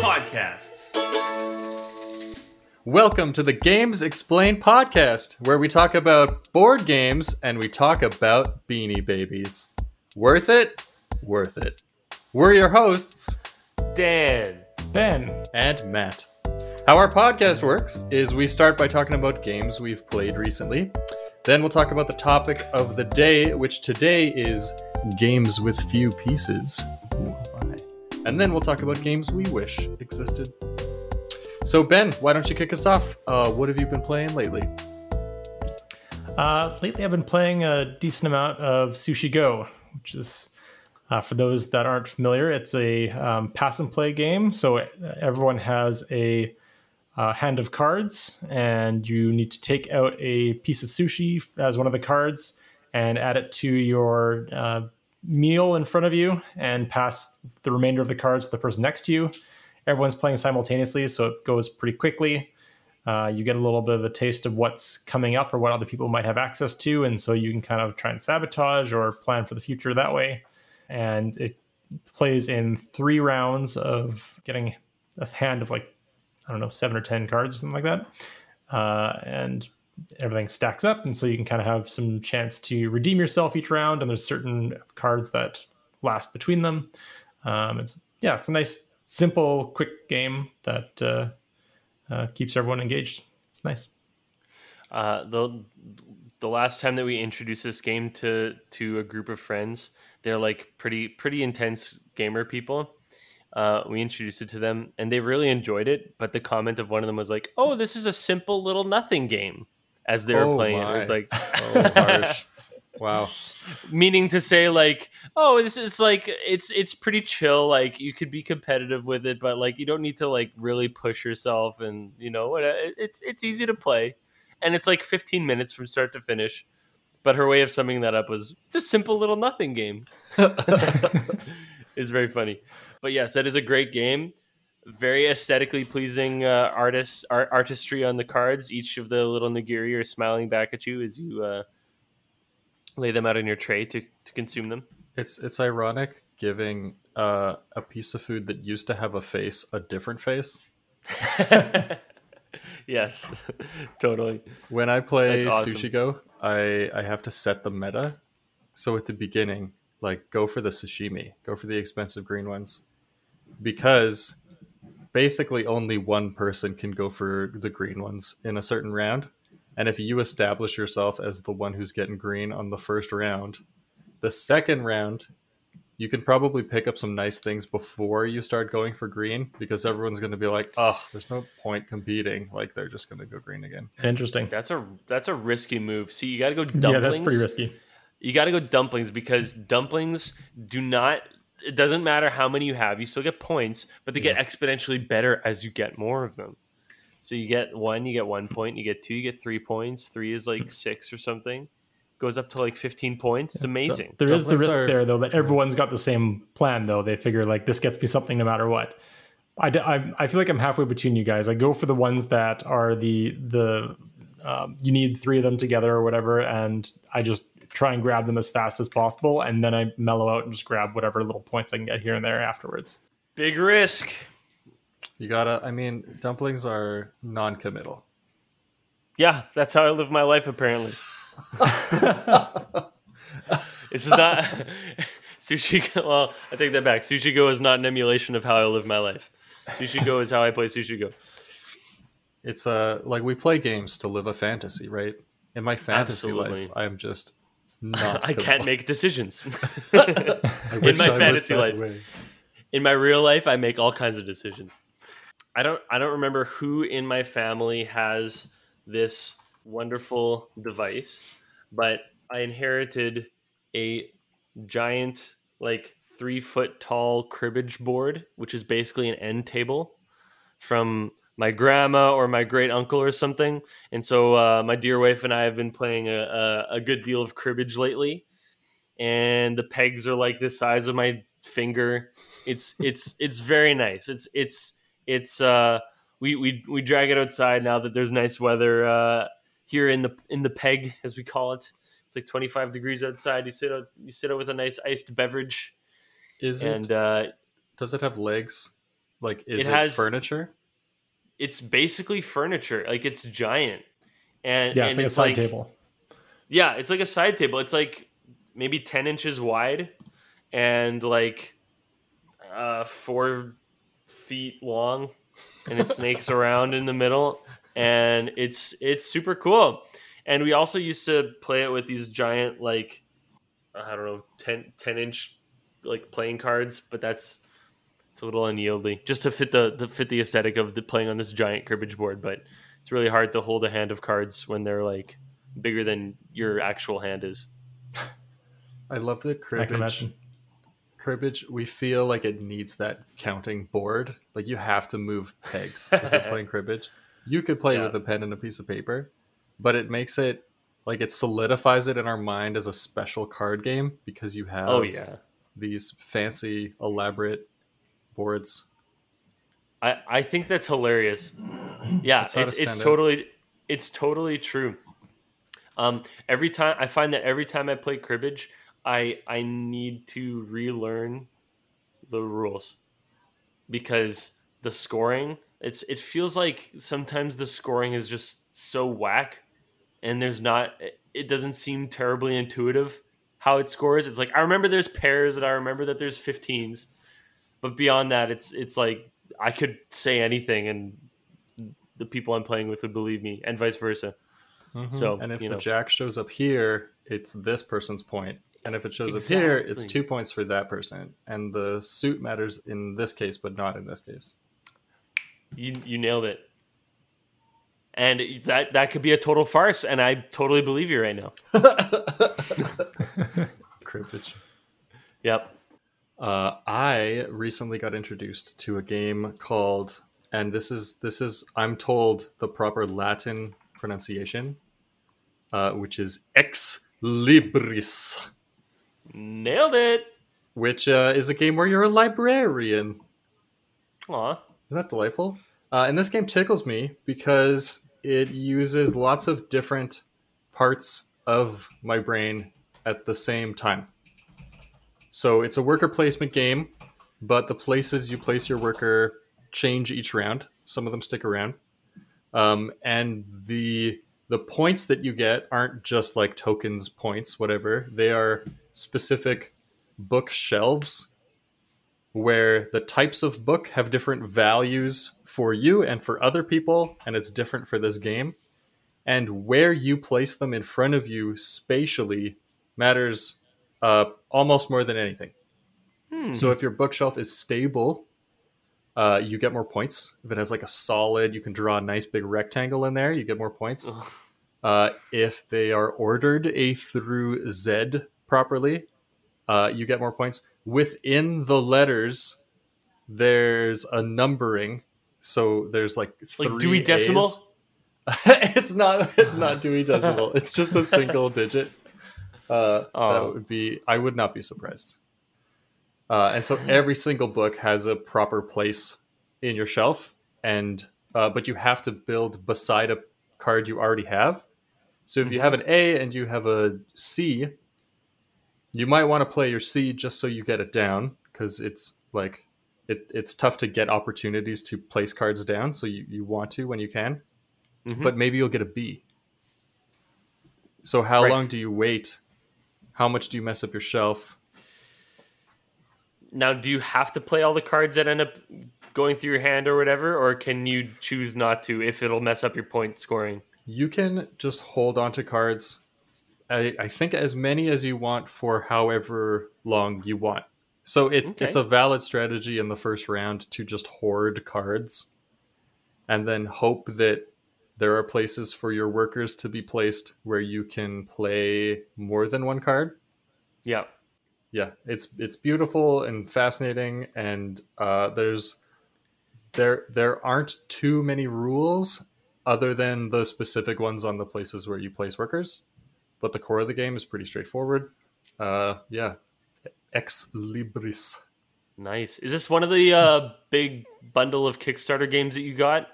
Podcasts. Welcome to the Games Explained podcast, where we talk about board games and we talk about beanie babies. Worth it? Worth it. We're your hosts, Dan. Ben. and Matt. How our podcast works is we start by talking about games we've played recently. Then we'll talk about the topic of the day, which today is games with few pieces. And then we'll talk about games we wish existed. So, Ben, why don't you kick us off? Uh, what have you been playing lately? Uh, lately, I've been playing a decent amount of Sushi Go, which is, uh, for those that aren't familiar, it's a um, pass and play game. So uh, everyone has a uh, hand of cards, and you need to take out a piece of sushi as one of the cards and add it to your uh, meal in front of you and pass the remainder of the cards to the person next to you. Everyone's playing simultaneously, so it goes pretty quickly. Uh, you get a little bit of a taste of what's coming up or what other people might have access to, and so you can kind of try and sabotage or plan for the future that way. And it plays in three rounds of getting a hand of like I don't know seven or ten cards or something like that, uh, and everything stacks up, and so you can kind of have some chance to redeem yourself each round. And there's certain cards that last between them. Um, it's yeah, it's a nice, simple, quick game that. Uh, uh, keeps everyone engaged. It's nice. Uh, the the last time that we introduced this game to to a group of friends, they're like pretty pretty intense gamer people. Uh, we introduced it to them, and they really enjoyed it. But the comment of one of them was like, "Oh, this is a simple little nothing game." As they were Oh playing it, it was like, Oh, harsh. wow. meaning to say like oh this is like it's it's pretty chill. Like you could be competitive with it but like you don't need to like really push yourself and you know it- it- it's it's easy to play. And it's like 15 minutes from start to finish. But her way of summing that up was it's a simple little nothing game. It's very funny. But yes that is a great game very aesthetically pleasing uh, artist art, artistry on the cards each of the little nigiri are smiling back at you as you uh, lay them out on your tray to, to consume them. It's it's ironic giving uh, a piece of food that used to have a face a different face. yes, totally. When I play awesome. Sushi Go, I I have to set the meta. So at the beginning, like go for the sashimi, go for the expensive green ones, because basically only one person can go for the green ones in a certain round. And if you establish yourself as the one who's getting green on the first round, the second round, you can probably pick up some nice things before you start going for green because everyone's going to be like, oh, there's no point competing. Like they're just going to go green again. Interesting. That's a that's a risky move. See, you got to go dumplings. Yeah, that's pretty risky. You got to go dumplings because dumplings do not. It doesn't matter how many you have. You still get points, but they get exponentially better as you get more of them. So you get one, you get one point. You get two, you get three points. Three is like six or something. Goes up to like fifteen points. It's amazing. There is the risk are- there, though, that everyone's got the same plan, though. They figure, like, this gets me something no matter what. I I feel like I'm halfway between you guys. I go for the ones that are the, the um, you need three of them together or whatever, and I just try and grab them as fast as possible, and then I mellow out and just grab whatever little points I can get here and there afterwards. Big risk. You gotta, I mean, dumplings are non committal. Yeah, that's how I live my life. Apparently, this is not sushi. Go, well, I take that back. Sushi Go is not an emulation of how I live my life. Sushi Go is how I play Sushi Go. It's uh, like we play games to live a fantasy, right? In my fantasy Absolutely. life, I am just not. I can't make decisions. In my I fantasy life. way. in my real life i make all kinds of decisions i don't i don't remember who in my family has this wonderful device but i inherited a giant like three foot tall cribbage board which is basically an end table from my grandma or my great uncle or something and so uh, my dear wife and i have been playing a, a, a good deal of cribbage lately and the pegs are like the size of my finger it's it's it's very nice it's it's it's uh we we we drag it outside now that there's nice weather uh here in the in the peg as we call it it's like 25 degrees outside you sit out you sit out with a nice iced beverage Is and it? uh, Does it have legs? Like, is It it, has- furniture? It's basically furniture. Like it's giant, and Yeah, and it's like a side like table. yeah, it's like a side table. It's like maybe ten inches wide and like uh, four feet long, and it snakes around in the middle, and it's it's super cool. And we also used to play it with these giant like I don't know 10, 10 inch like playing cards, but that's it's a little unyieldy just to fit the, the fit the aesthetic of the playing on this giant cribbage board. But it's really hard to hold a hand of cards when they're like bigger than your actual hand is. I love the cribbage. Cribbage, we feel like it needs that counting board. Like you have to move pegs if you're playing cribbage. You could play Yeah. with a pen and a piece of paper, but it makes it like it solidifies it in our mind as a special card game because you oh, have Oh yeah, these fancy, elaborate boards. I I think that's hilarious. Yeah, That's it's, it's totally it's totally true. Um, every time I find that every time I play cribbage, I I need to relearn the rules because the scoring it's it feels like sometimes the scoring is just so whack and there's not it doesn't seem terribly intuitive how it scores it's like i remember there's pairs and i remember that there's 15s but beyond that it's it's like i could say anything and the people i'm playing with would believe me and vice versa mm-hmm. So, and if the know. jack shows up here, it's this person's. And if it shows up here, it's two points for that person. And the suit matters in this case, but not in this case. you you nailed it and that that could be a total farce and i totally believe you right now Cribbage. yep Uh, I recently got introduced to a game called, and this is this is I'm told the proper Latin pronunciation, uh, which is Ex Libris, nailed it which uh, is a game where you're a librarian. Aw. Isn't that delightful? Uh, and this game tickles me because it uses lots of different parts of my brain at the same time. So it's a worker placement game, but the places you place your worker change each round. Some of them stick around, um, and the the points that you get aren't just like tokens, points, whatever. They are specific bookshelves where the types of book have different values for you and for other people, and it's different for this game. And where you place them in front of you spatially matters uh, almost more than anything. Hmm. So if your bookshelf is stable, uh, you get more points. If it has like a solid, you can draw a nice big rectangle in there, you get more points. Uh, if they are ordered A through Z properly, uh, you get more points. Within the letters, there's a numbering. So there's like three like Dewey Decimal? It's not. It's not Dewey Decimal. it's just a single digit. Uh, That Oh. would be. I would not be surprised. Uh, and so every single book has a proper place in your shelf, and uh, but you have to build beside a card you already have. So if you have an A and you have a C, you might want to play your C just so you get it down because it's like it, it's tough to get opportunities to place cards down. So you, you want to when you can, Mhm. but maybe you'll get a B. So how Right. long do you wait? How much do you mess up your shelf? Now, do you have to play all the cards that end up going through your hand or whatever, or can you choose not to if it'll mess up your point scoring? You can just hold on to cards. I, I think as many as you want for however long you want. So it, Okay. it's a valid strategy in the first round to just hoard cards and then hope that there are places for your workers to be placed where you can play more than one card. Yeah. Yeah, it's it's beautiful and fascinating, and uh, there's there there aren't too many rules other than the specific ones on the places where you place workers, but the core of the game is pretty straightforward. Uh, yeah, ex libris. Nice. Is this one of the uh, big bundle of Kickstarter games that you got?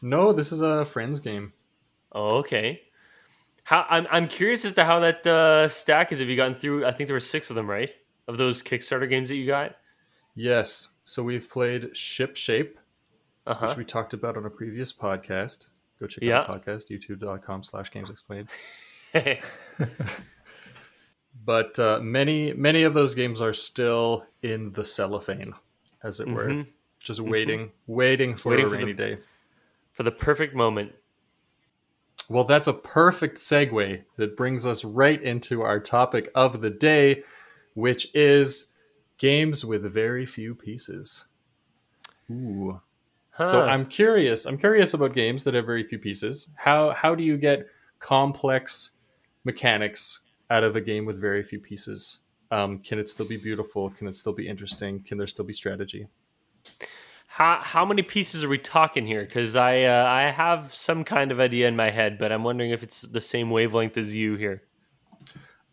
No, this is a friends game. Oh, okay. How I'm I'm curious as to how that uh, stack is. Have you gotten through? I think there were six of them, right? Of those Kickstarter games that you got. Yes. So we've played Ship Shape, Uh which we talked about on a previous podcast. Go check Yeah. out the podcast, youtube.com slash games explained. But uh, many, many of those games are still in the cellophane, as it were, Mhm. just waiting, waiting for Waiting a for the- rainy day. For the perfect moment. Well, that's a perfect segue that brings us right into our topic of the day, which is games with very few pieces. Ooh. Huh. So I'm curious. I'm curious about games that have very few pieces. How how do you get complex mechanics out of a game with very few pieces? Um, can it still be beautiful? Can it still be interesting? Can there still be strategy? How how many pieces are we talking here? Because I uh, I have some kind of idea in my head, but I'm wondering if it's the same wavelength as you here.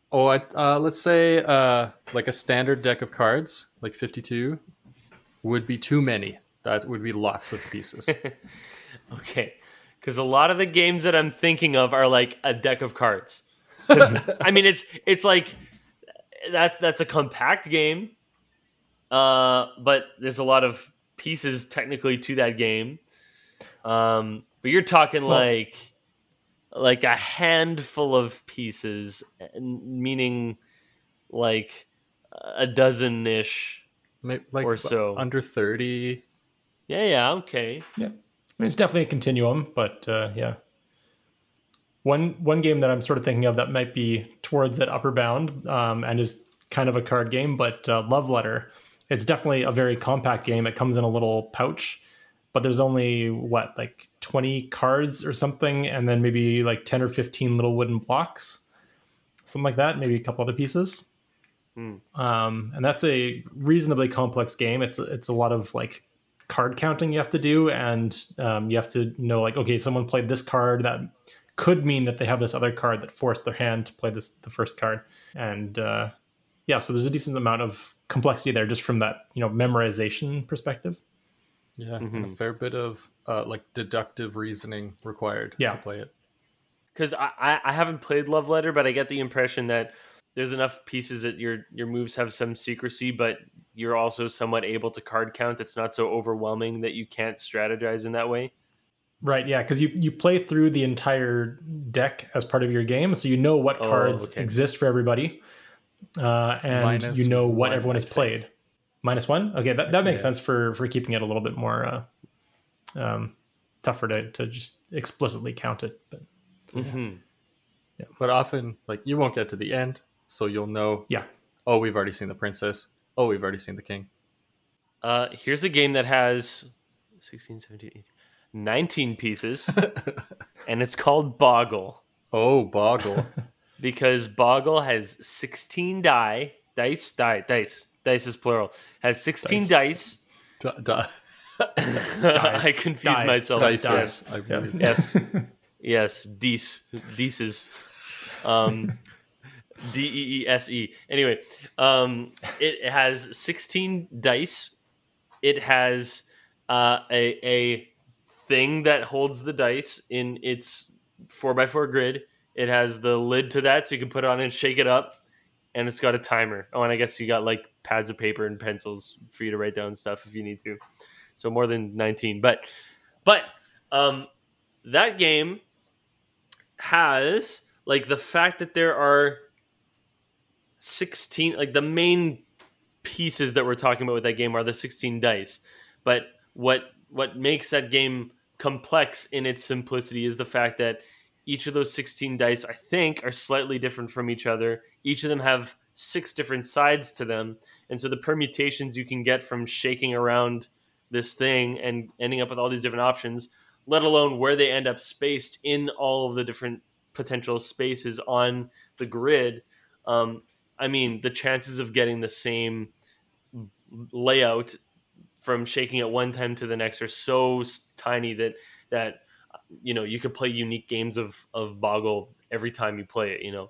Oh, I, uh, let's say uh, like a standard deck of cards, like 52, would be too many. That would be lots of pieces. Okay, because a lot of the games that I'm thinking of are like a deck of cards. I mean, it's it's like that's that's a compact game, uh, but there's a lot of pieces technically to that game. Um, but you're talking Well- like like a handful of pieces, meaning like a dozen ish. Like Or so. under 30. Yeah, yeah, okay. I mean, it's definitely a continuum, but uh, yeah. One one game that I'm sort of thinking of that might be towards that upper bound um, and is kind of a card game, but uh, Love Letter. It's definitely a very compact game. It comes in a little pouch, but there's only what like 20 cards or something, and then maybe like 10 or 15 little wooden blocks, something like that. Maybe a couple other pieces. Hmm. Um, and that's a reasonably complex game. It's it's a lot of like card counting you have to do, and um, you have to know like okay, someone played this card that could mean that they have this other card that forced their hand to play this the first card, and uh, yeah, so there's a decent amount of complexity there just from that you know memorization perspective. Yeah, and a fair bit of uh, like deductive reasoning required Yeah. to play it. because I, I I haven't played Love Letter, but I get the impression that there's enough pieces that your your moves have some secrecy, but you're also somewhat able to card count. It's not so overwhelming that you can't strategize in that way. Right, yeah, because you, you play through the entire deck as part of your game, so you know what Oh, cards okay. exist for everybody, uh, and Minus you know what one, everyone has played. Minus one, okay, that, that makes Yeah. sense for for keeping it a little bit more uh, um, tougher to to just explicitly count it. But hmm But often, like you won't get to the end, so you'll know. yeah, Oh, we've already seen the princess. Oh, we've already seen the king. Uh, here's a game that has 16, 17, 18, 19 pieces, and it's called Boggle Oh, boggle. because Boggle has 16 die, dice, die, dice, dice is plural, has 16 dice. D- d- I confuse Dice. myself. dices, I Yeah. believe. Yes. yes. Dees. Deeses. Um, D E E S E. Anyway, um, it has 16 dice. It has uh, a, a thing that holds the dice in its 4x4 grid. It has the lid to that so you can put it on and shake it up. And it's got a timer. Oh, and I guess you got like pads of paper and pencils for you to write down stuff if you need to. So more than 19. But, but, um, that game has like the fact that there are 16 like the main pieces that we're talking about with that game are the 16 dice but what what makes that game complex in its simplicity is the fact that each of those 16 dice i think are slightly different from each other each of them have six different sides to them and so the permutations you can get from shaking around this thing and ending up with all these different options let alone where they end up spaced in all of the different potential spaces on the grid. Um, I mean, the chances of getting the same layout from shaking it one time to the next are so tiny that that you know you could play unique games of of Boggle every time you play it. You know,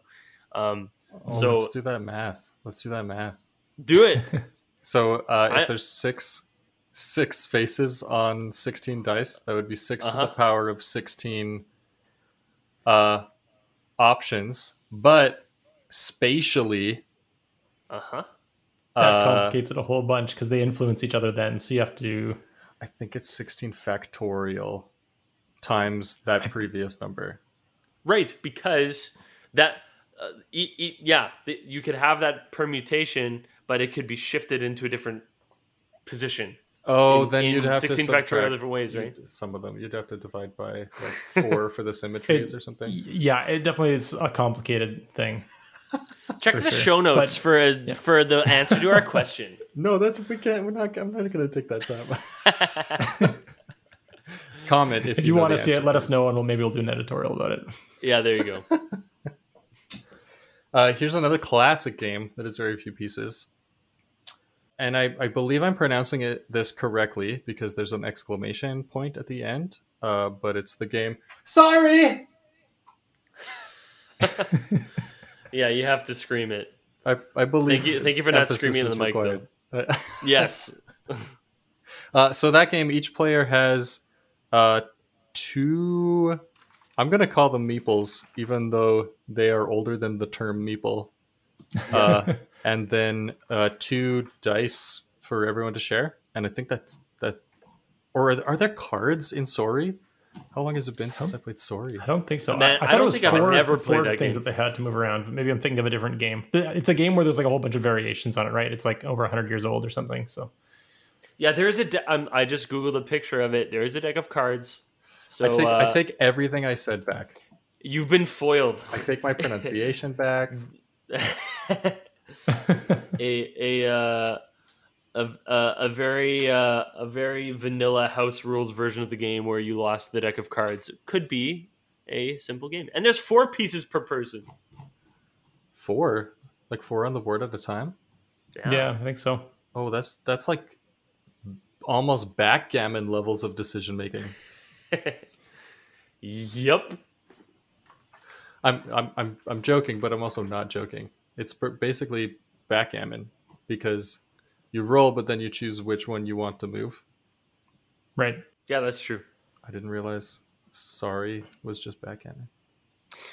um, Oh, So- let's do that math. Let's do that math. do it. So uh, if I- there's six six faces on 16 dice, that would be 6 to the Uh-huh. power of 16 uh, options. But spatially, Uh huh. that Uh, complicates it a whole bunch because they influence each other. Then, so you have to. I think it's 16 factorial times that previous number. Right, because that, uh, e- e- yeah, th- you could have that permutation, but it could be shifted into a different position. Oh, in- then in you'd have 16 to factorial subtract different ways, right? Some of them you'd have to divide by like four for the symmetries or something. Yeah, it definitely is a complicated thing. Check the sure. show notes But- for a, for the answer to our question. No, that's we can't. We're not. I'm not going to take that time. Comment if, If you know want to see it, answer, let us know, and we'll maybe we'll do an editorial about it. yeah, there you go. Uh, here's another classic game that is very few pieces. And I, I believe I'm pronouncing it this correctly because there's an exclamation point at the end. Uh, but it's the game. Sorry. Yeah, you have to scream it. I, I believe. Thank you- thank you for not screaming in the mic, required. Yes. Uh, so that game, each player has uh, two. I'm gonna call them meeples, even though they are older than the term meeple. Uh, and then uh, two dice for everyone to share. And I think that's that. Or are, are there cards in Sorry? How long has it been since I played Sorry? I don't think so. Man, I, I thought don't it was think I've four, ever four played that things game. that they had to move around. But maybe I'm thinking of a different game. It's a game where there's like a whole bunch of variations on it, right? It's like over 100 years old or something. So Yeah, there is a. De- um, I just googled a picture of it. There is a deck of cards. So I take uh, I take everything I said back. You've been foiled. I take my pronunciation back. a a uh, a a, a very uh, a very vanilla house rules version of the game where you lost the deck of cards could be a simple game. And there's four pieces per person. Four, like four on the board at a time. yeah, I think so. Oh, that's that's like almost backgammon levels of decision making. yep. I'm I'm I'm I'm joking, but I'm also not joking. It's b- basically backgammon because you roll, but then you choose which one you want to move. Right. Yeah, that's true. I didn't realize. Sorry, was just backgammon.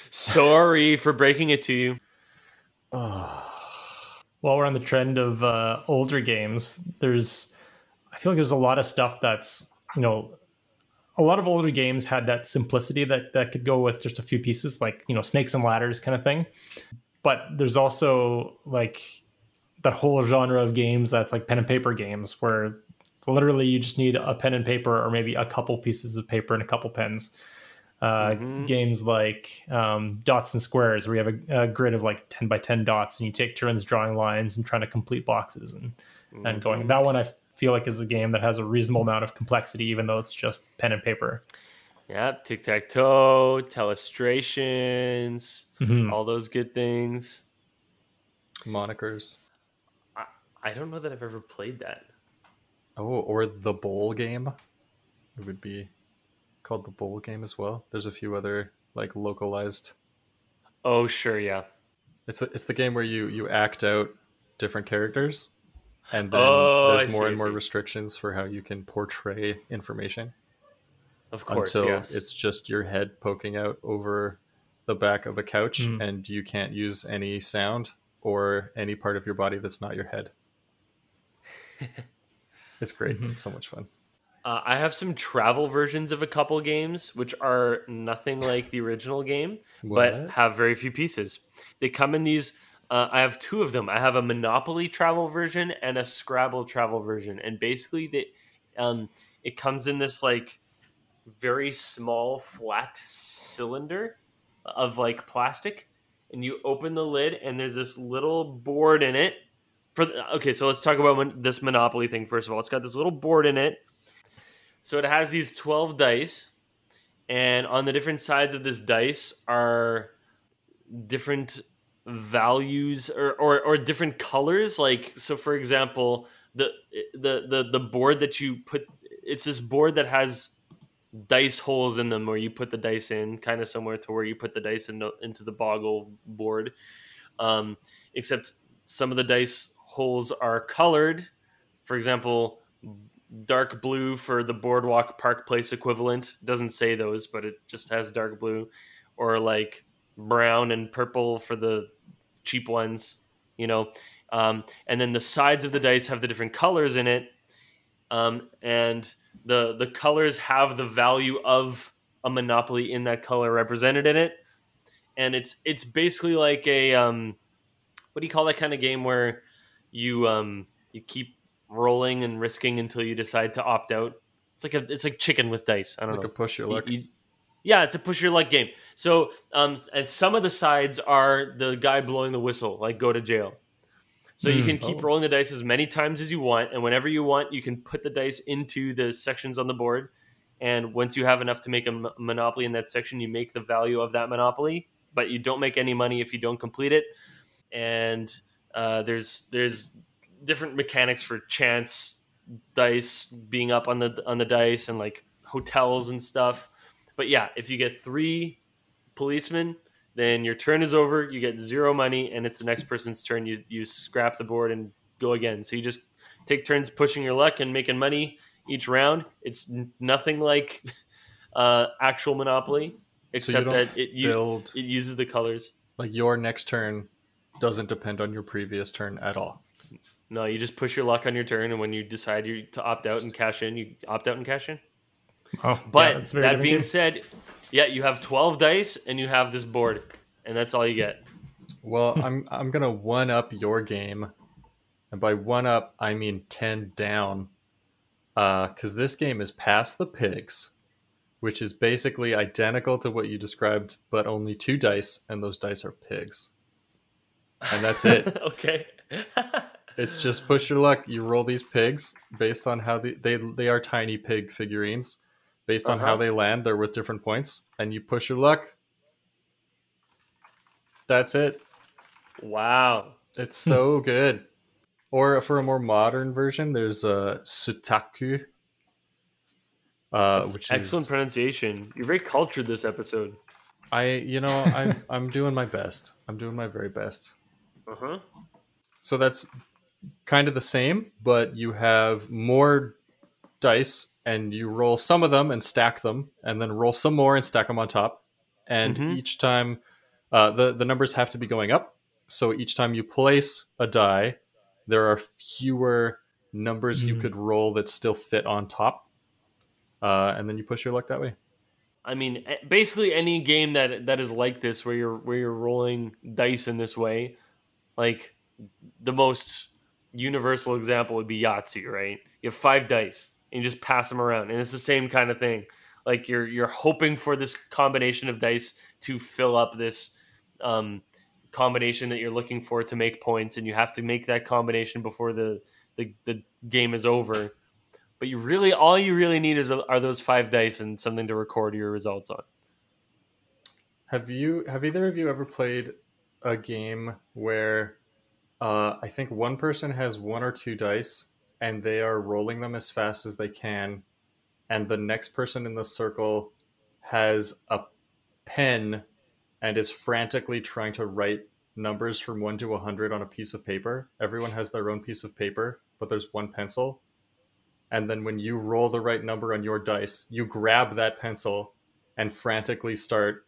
Sorry for breaking it to you. Oh, While we're on the trend of uh, older games, there's I feel like there's a lot of stuff that's you know a lot of older games had that simplicity that that could go with just a few pieces, like you know snakes and ladders kind of thing. But there's also like that whole genre of games that's like pen and paper games where literally you just need a pen and paper or maybe a couple pieces of paper and a couple pens. Uh, Mhm. Games like um, dots and squares, where you have a, a grid of like 10 by 10 dots and you take turns drawing lines and trying to complete boxes and, and going. Mhm. That one I feel like is a game that has a reasonable amount of complexity, even though it's just pen and paper. Yep, tic tac toe, telestrations, Mhm. all those good things. monikers. I I don't know that I've ever played that. Oh, or the bowl game. It would be called the bowl game as well. There's a few other like localized. Oh, sure, yeah. It's it's the game where you you act out different characters, and then Oh, I there's more see, and more restrictions for how you can portray information Of course, until yes. it's just your head poking out over the back of a couch, Mm. and you can't use any sound or any part of your body that's not your head. it's great. Mhm. It's so much fun. Uh, I have some travel versions of a couple games, which are nothing like the original game, but have very few pieces. They come in these. Uh, I have two of them. I have a Monopoly travel version and a Scrabble travel version, and basically, they, um, it comes in this like very small flat cylinder of like plastic, and you open the lid, and there's this little board in it. For the, okay, so let's talk about mon- this Monopoly thing first of all. It's got this little board in it. So it has these 12 dice, and on the different sides of this dice are different values or, or, or different colors. Like, so for example, the, the, the, the board that you put, it's this board that has dice holes in them where you put the dice in, kind of similar to where you put the dice in the, into the boggle board. Um, except some of the dice holes are colored. For example, dark blue for the boardwalk park place equivalent doesn't say those but it just has dark blue or like brown and purple for the cheap ones you know um, and then the sides of the dice have the different colors in it, um, and the the colors have the value of a monopoly in that color represented in it, and it's it's basically like a um, what do you call that kind of game where you um, you keep rolling and risking until you decide to opt out. It's like a it's like chicken with dice. I don't Like know. Like a push your You- luck. you- yeah, it's a push your luck game. So, um, and some of the sides are the guy blowing the whistle, like go to jail. So you Hmm. can keep Oh. rolling the dice as many times as you want, and whenever you want, you can put the dice into the sections on the board. And once you have enough to make a m- monopoly in that section, you make the value of that monopoly, but you don't make any money if you don't complete it. And uh, there's there's different mechanics for chance dice being up on the on the dice and like hotels and stuff. But yeah, if you get three policemen, then your turn is over. You get zero money, and it's the next person's turn. You you scrap the board and go again. So you just take turns pushing your luck and making money each round. It's nothing like uh, actual Monopoly, except don't that it you, Build it uses the colors. like your next turn doesn't depend on your previous turn at all. No, you just push your luck on your turn, and when you decide you to opt out and cash in, you opt out and cash in. Oh, But yeah, very that being game. said, yeah, you have twelve dice and you have this board, and that's all you get. Well, I'm I'm gonna one up your game, and by one up I mean ten down, uh, because this game is Pass the Pigs, which is basically identical to what you described, but only two dice, and those dice are pigs, and that's it. okay. it's just push your luck. You roll these pigs based on how the, they they are tiny pig figurines. Based on how Uh-huh. they land, they're with different points, and you push your luck. That's it. wow. It's so good. Or for a more modern version, there's a Sutakku, uh, That's which excellent is pronunciation. You're very cultured this episode. I. You know, I'm I'm doing my best. I'm doing my very best. Uh huh. So that's kind of the same, but you have more dice, and you roll some of them and stack them, and then roll some more and stack them on top. And Mhm. each time, uh, the the numbers have to be going up. So each time you place a die, there are fewer numbers you Mm. could roll that still fit on top, uh, and then you push your luck that way. I mean, basically any game that that is like this, where you're where you're rolling dice in this way, like the most universal example would be Yahtzee, right? You have five dice and you just pass them around, and it's the same kind of thing. Like you're you're hoping for this combination of dice to fill up this um, combination that you're looking for to make points, and you have to make that combination before the the, the game is over. But you really, all you really need is are those five dice and something to record your results on. Have you have either of you ever played a game where uh, I think one person has one or two dice and they are rolling them as fast as they can, and the next person in the circle has a pen and is frantically trying to write numbers from one to a hundred on a piece of paper. Everyone has their own piece of paper, but there's one pencil. And then when you roll the right number on your dice, you grab that pencil and frantically start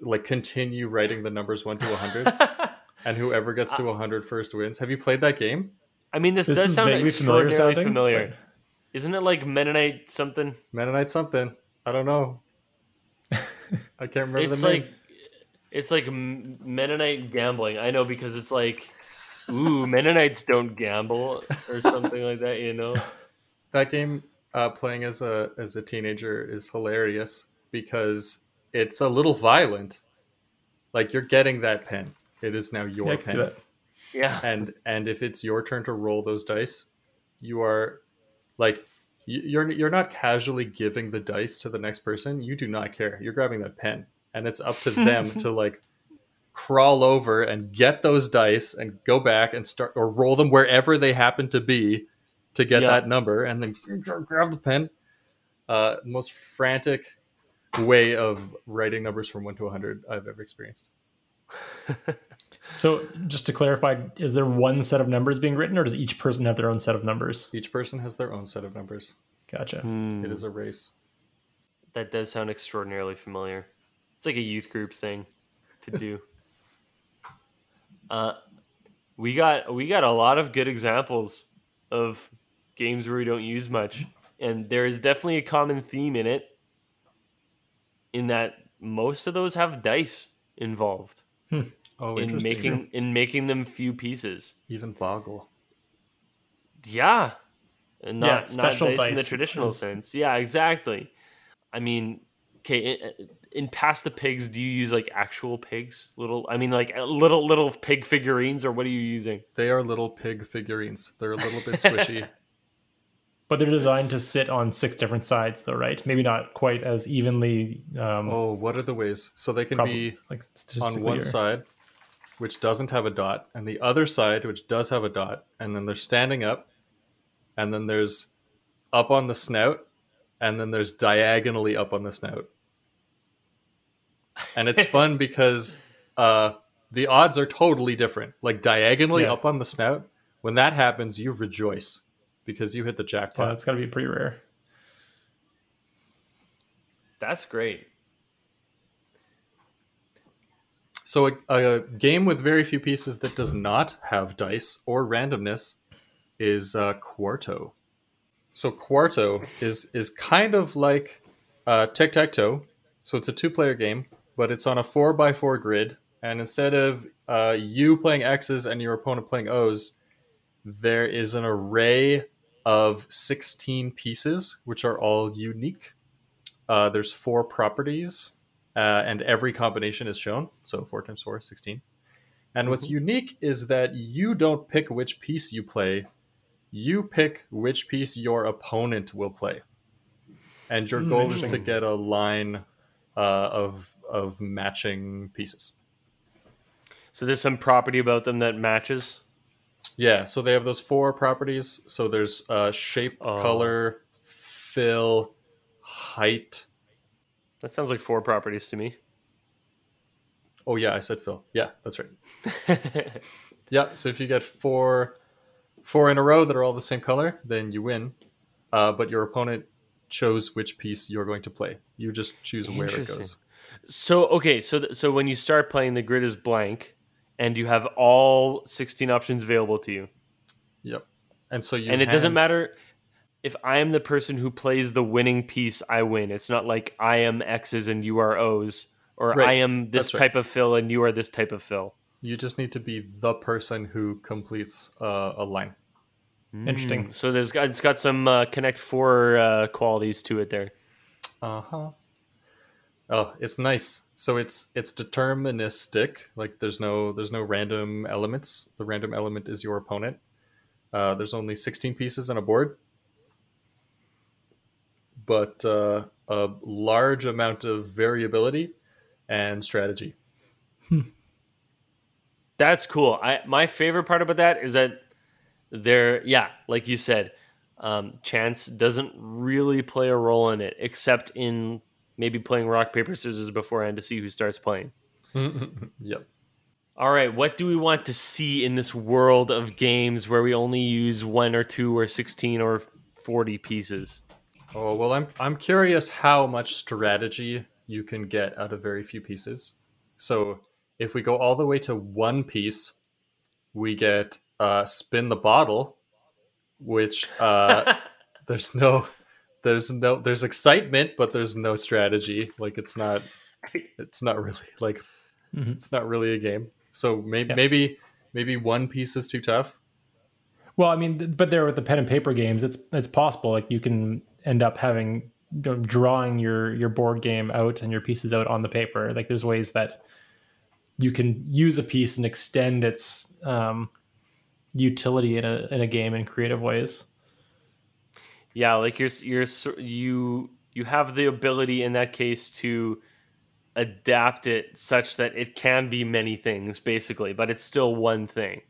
like continue writing the numbers 1 to 100 and whoever gets to uh, 100 first wins have you played that game I mean, this, This does sound vaguely familiar extraordinarily sounding, familiar. Isn't it like Mennonite something? mennonite something i don't know i can't remember it's the name like it's like Mennonite gambling. I know because it's like, ooh, Mennonites don't gamble or something like that. You know? that game uh, playing as a as a teenager is hilarious because it's a little violent like you're getting that pen it is now your Yeah, I can see pen that. Yeah. and and if it's your turn to roll those dice you are like you're you're not casually giving the dice to the next person. You do not care. You're grabbing that pen. And it's up to them to like crawl over and get those dice and go back and start or roll them wherever they happen to be to get that number and then grab the pen. Uh most frantic way of writing numbers from 1 to 100 i've ever experienced So, just to clarify, is there one set of numbers being written, or does each person have their own set of numbers? each person has their own set of numbers Gotcha. Hmm. it is a race That does sound extraordinarily familiar. It's like a youth group thing to do. uh, we got we got a lot of good examples of games where we don't use much, and there is definitely a common theme in it. In that most of those have dice involved Oh, in making in making them few pieces. even Boggle. Yeah, and Yeah, not not special dice, in the traditional sense. Yeah, exactly. I mean, okay, in, in Pass the Pigs, do you use like actual pigs? Little, I mean, like uh, little little pig figurines, or what are you using? They are little pig figurines. They're a little bit squishy. But they're designed to sit on six different sides, though, right? Maybe not quite as evenly. Um, oh, what are the ways? So they can probably, be like on one or- side, which doesn't have a dot, and the other side, which does have a dot, and then they're standing up, and then there's up on the snout, and then there's diagonally up on the snout. And it's fun because uh, the odds are totally different. Like diagonally Yeah. up on the snout, when that happens, you rejoice because you hit the Yeah, jackpot. that's got to be pretty rare. That's great. So a, a game with very few pieces that does not have dice or randomness is uh, Quarto. So Quarto is is kind of like uh, tic tac toe. So it's a two player game, but it's on a four by four grid, and instead of uh, you playing X's and your opponent playing O's, there is an array of sixteen pieces, which are all unique. Uh, there's four properties uh, and every combination is shown. So 4 times 4 is 16. And what's unique is that you don't pick which piece you play, you pick which piece your opponent will play. And your Hmm, goal is to get a line uh, of, of matching pieces. So there's some property about them that matches. Yeah, so they have those four properties. So there's uh, shape, Oh. color, fill, height. That sounds like four properties to me. Oh, yeah, I said fill. Yeah, that's right. Yeah, so if you get four four in a row that are all the same color, then you win. Uh, but your opponent chose which piece you're going to play. You just choose where it goes. so okay, so th- so when you start playing, the grid is blank, and you have all 16 options available to you. Yep. And so you and it doesn't matter if I am the person who plays the winning piece, I win. It's not like I am X's and you are O's, or Right. I am this That's right. type of fill and you are this type of fill. You just need to be the person who completes uh, a line. Interesting. Mm, So there's got it's got some uh, Connect Four uh, qualities to it there. Uh huh. Oh, it's nice. So it's it's deterministic. Like there's no there's no random elements. The random element is your opponent. Uh, there's only 16 pieces on a board, but uh, a large amount of variability and strategy. That's cool. I my favorite part about that is that there, yeah, like you said, um, chance doesn't really play a role in it, except in maybe playing rock paper scissors beforehand to see who starts playing. yep. All right, what do we want to see in this world of games where we only use one or two or sixteen or forty pieces? Oh well, I'm I'm curious how much strategy you can get out of very few pieces. So if we go all the way to one piece, we get uh, spin the bottle, which uh, there's no there's no there's excitement, but there's no strategy. Like it's not it's not really like Mhm. it's not really a game. So maybe Yeah. maybe maybe one piece is too tough. Well, I mean, th- but there with the pen and paper games, it's it's possible. Like you can end up having you know, drawing your your board game out and your pieces out on the paper. Like there's ways that you can use a piece and extend its um, utility in a in a game in creative ways. Yeah, like you're you're you you have the ability in that case to adapt it such that it can be many things basically, but it's still one thing.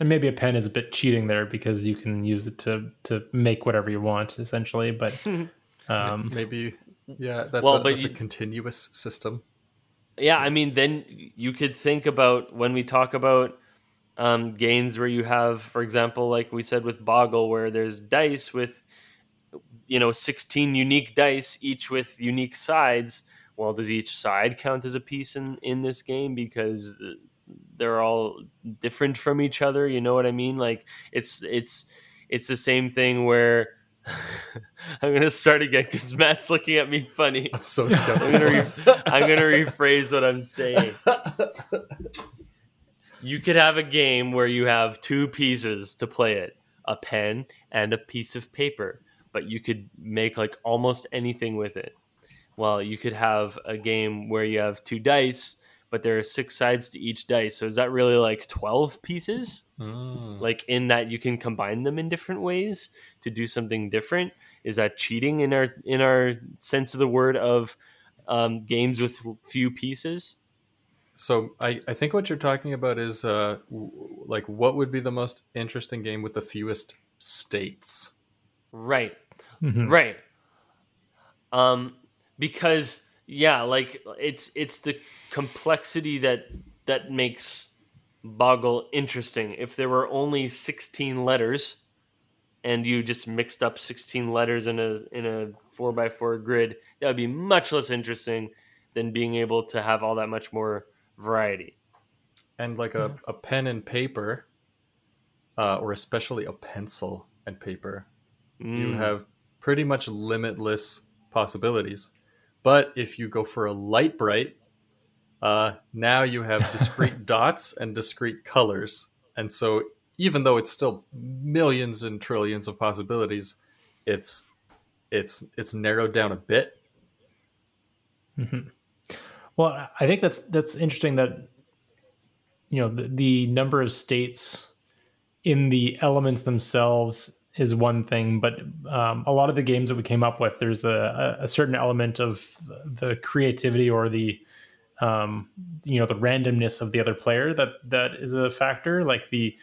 And maybe a pen is a bit cheating there because you can use it to to make whatever you want essentially. But um, Maybe yeah, that's, Well, a, but that's a continuous system. Yeah, I mean, then you could think about when we talk about um, games where you have, for example, like we said with Boggle, where there's dice with, you know, 16 unique dice, each with unique sides. Well, does each side count as a piece in, in this game? Because uh, they're all different from each other. You know what I mean? Like it's it's it's the same thing where I'm gonna start again because Matt's looking at me funny. I'm so I'm gonna, re- I'm gonna rephrase what I'm saying. You could have a game where you have two pieces to play it a pen and a piece of paper, but you could make like almost anything with it. Well, you could have a game where you have two dice, but there are six sides to each dice. So is that really like 12 pieces? Mm. Like in that you can combine them in different ways to do something different? Is that cheating in our in our sense of the word of um, games with few pieces? So I, I think what you're talking about is uh, w- like what would be the most interesting game with the fewest states? Right. Mhm. Right. Um because yeah, like it's it's the complexity that that makes Boggle interesting. If there were only 16 letters and you just mixed up 16 letters in a in a 4x4 grid, that would be much less interesting than being able to have all that much more variety. And like a, a pen and paper, uh, or especially a pencil and paper, you Mm. have pretty much limitless possibilities. But if you go for a Lite-Brite, uh, now you have discrete dots and discrete colors. And so even though it's still millions and trillions of possibilities, it's it's it's narrowed down a bit. Mhm. Well, I think that's that's interesting that you know the, the number of states in the elements themselves is one thing, but um, a lot of the games that we came up with, there's a, a certain element of the creativity or the um, you know the randomness of the other player that that is a factor. Like the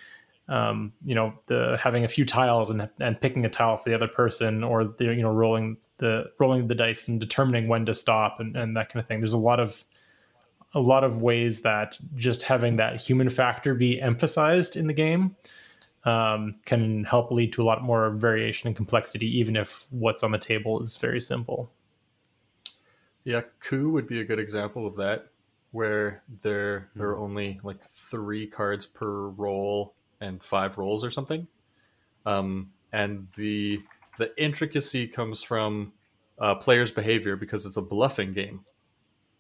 um, you know the having a few tiles and and picking a tile for the other person, or the you know rolling the rolling of the dice and determining when to stop and, and that kind of thing. There's a lot of a lot of ways that just having that human factor be emphasized in the game um, can help lead to a lot more variation and complexity, even if what's on the table is very simple. Yeah, coup would be a good example of that, where there there are only like three cards per role and five roles or something. Um, and the the intricacy comes from uh, players' behavior because it's a bluffing game.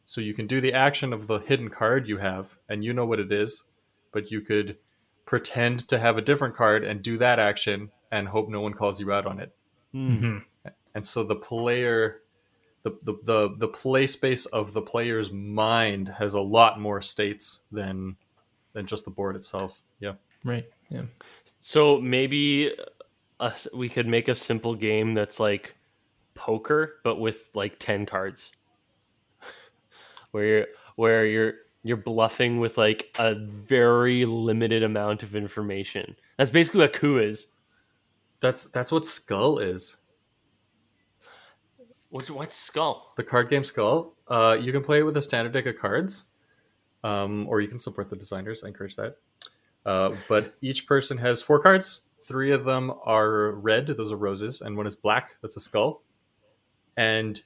So you can do the action of the hidden card you have, and you know what it is, but you could pretend to have a different card and do that action and hope no one calls you out on it Mm. and so the player the, the the the play space of the player's mind has a lot more states than than just the board itself yeah Right. Yeah. So maybe uh, we could make a simple game that's like poker, but with like ten cards, where you're where you're you're bluffing with like a very limited amount of information. That's basically what coup is. that's that's what skull is What's what's skull? the card game skull uh, you can play it with a standard deck of cards um, or you can support the designers i encourage that uh, but each person has four cards three of them are red those are roses and one is black that's a skull and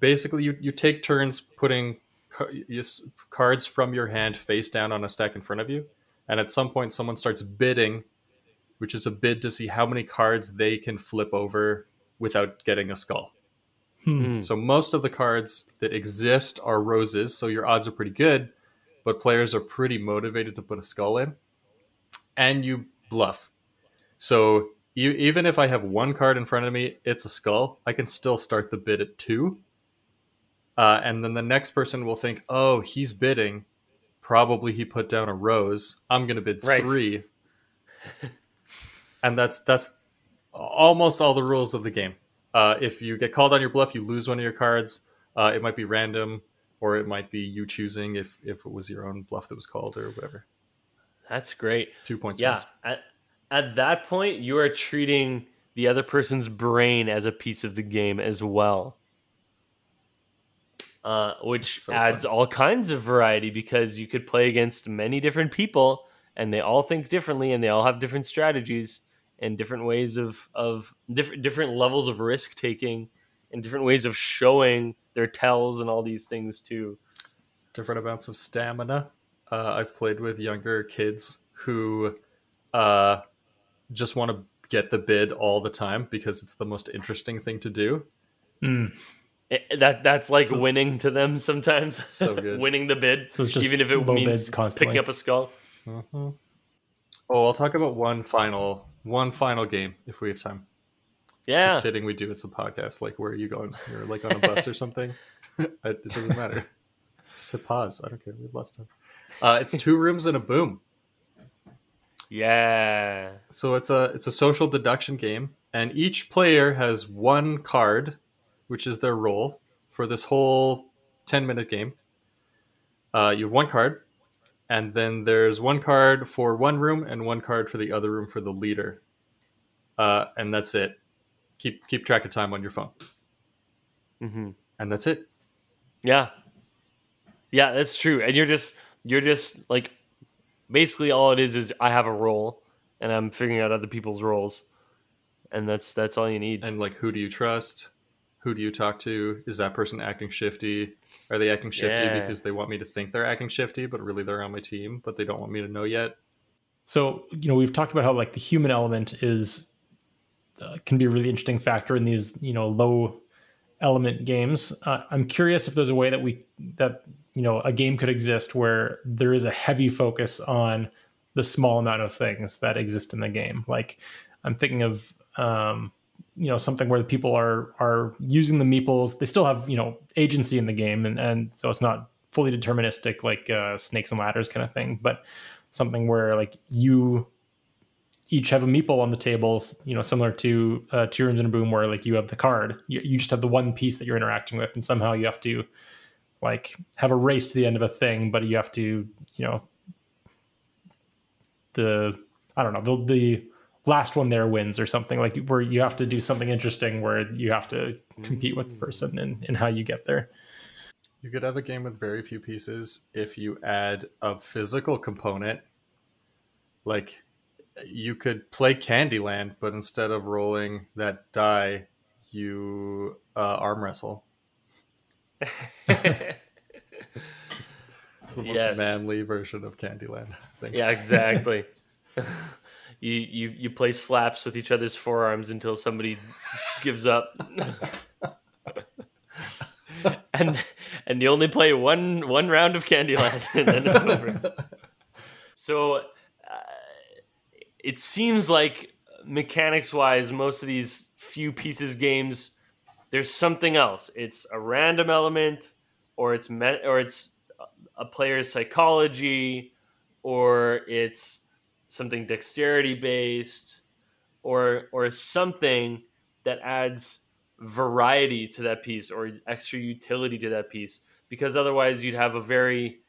basically you, you take turns putting ca- you s- cards from your hand face down on a stack in front of you and at some point someone starts bidding which is a bid to see how many cards they can flip over without getting a skull Hmm. Mm. so most of the cards that exist are roses, so your odds are pretty good, but players are pretty motivated to put a skull in, and you bluff. So you, even if I have one card in front of me, it's a skull. I can still start the bid at two, uh, and then the next person will think, "Oh, he's bidding. Probably he put down a rose. I'm going to bid Right. three. and that's that's almost all the rules of the game. Uh, if you get called on your bluff, you lose one of your cards. Uh, it might be random, or it might be you choosing if if it was your own bluff that was called or whatever. That's great. Two points. Yeah. At, at that point, you are treating the other person's brain as a piece of the game as well. Uh, which So adds fun. all kinds of variety because you could play against many different people and they all think differently and they all have different strategies and different ways of, of different different levels of risk taking and different ways of showing their tells and all these things too. different amounts of stamina. Uh, I've played with younger kids who uh, just want to get the bid all the time because it's the most interesting thing to do. Mm. It- Eh, that that's like winning to them sometimes. So good. winning the bid, So it's just even if it means picking up a skull. Mhm. Oh, I'll talk about one final one final game if we have time. Yeah, Just kidding. We do. It's a podcast. Like, where are you going? You're like on a bus or something. it it doesn't matter. Just hit pause. I don't care. We have lots of time. Uh, it's two rooms and a boom. Yeah. So it's a it's a social deduction game, and each player has one card, which is their role for this whole ten minute game. Uh, you have one card, and then there's one card for one room and one card for the other room for the leader, uh, and that's it. Keep keep track of time on your phone, Mm-hmm. and that's it. Yeah. Yeah, that's true. And you're just you're just like basically all it is is I have a role and I'm figuring out other people's roles. And that's that's all you need. And like, who do you trust? Who do you talk to? Is that person acting shifty? Are they acting shifty Yeah. because they want me to think they're acting shifty, but really they're on my team, but they don't want me to know yet? So you know we've talked about how like the human element is uh, can be a really interesting factor in these you know low element games. Uh, I'm curious if there's a way that we that you know a game could exist where there is a heavy focus on the small amount of things that exist in the game. Like I'm thinking of um, you know something where the people are are using the meeples. They still have you know agency in the game, and and so it's not fully deterministic like uh, snakes and ladders kind of thing, but something where like you each have a meeple on the table, you know, similar to uh, Two Rooms in a Boom, where like you have the card, you, you just have the one piece that you're interacting with, and somehow you have to like have a race to the end of a thing, but you have to, you know, the I don't know the the last one there wins or something like where you have to do something interesting where you have to compete with the person and, and how you get there. You could have a game with very few pieces if you add a physical component. Like, you could play Candyland, but instead of rolling that die, you uh, arm wrestle. It's the most Yes. manly version of Candyland. I think. yeah, exactly. you you you play slaps with each other's forearms until somebody gives up. and and you only play one one round of Candyland and then it's over. So it seems like mechanics wise, most of these few pieces games, there's something else. It's a random element, or it's me- or it's a player's psychology, or it's something dexterity based, or or something that adds variety to that piece or extra utility to that piece. Because otherwise, you'd have a very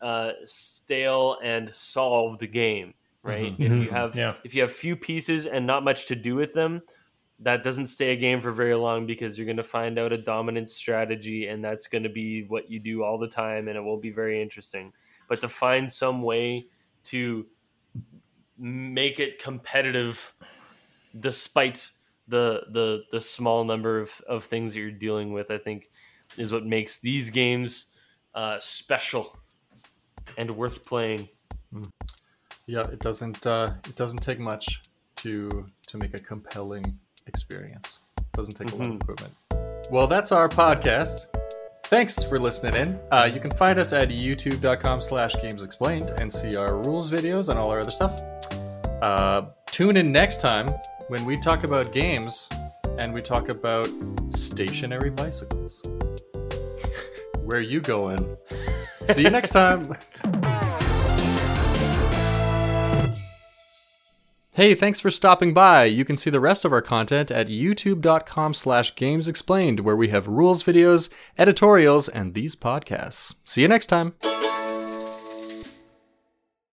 uh, stale and solved game, right? Mhm. If you Mhm. have Yeah. if you have few pieces and not much to do with them, that doesn't stay a game for very long because you're going to find out a dominant strategy and that's going to be what you do all the time and it will be very interesting. But to find some way to make it competitive despite the the the small number of, of things that you're dealing with, I think is what makes these games uh, special and worth playing. Yeah, it doesn't. Uh, it doesn't take much to to make a compelling experience. It doesn't take a lot of Mhm. equipment. Well, that's our podcast. Thanks for listening in. Uh, you can find us at youtube.com slash games explained and see our rules videos and all our other stuff. Uh, tune in next time when we talk about games and we talk about stationary bicycles. Where you going? See you next time. Hey, thanks for stopping by. You can see the rest of our content at youtube.com slash games explained, where we have rules videos, editorials, and these podcasts. See you next time.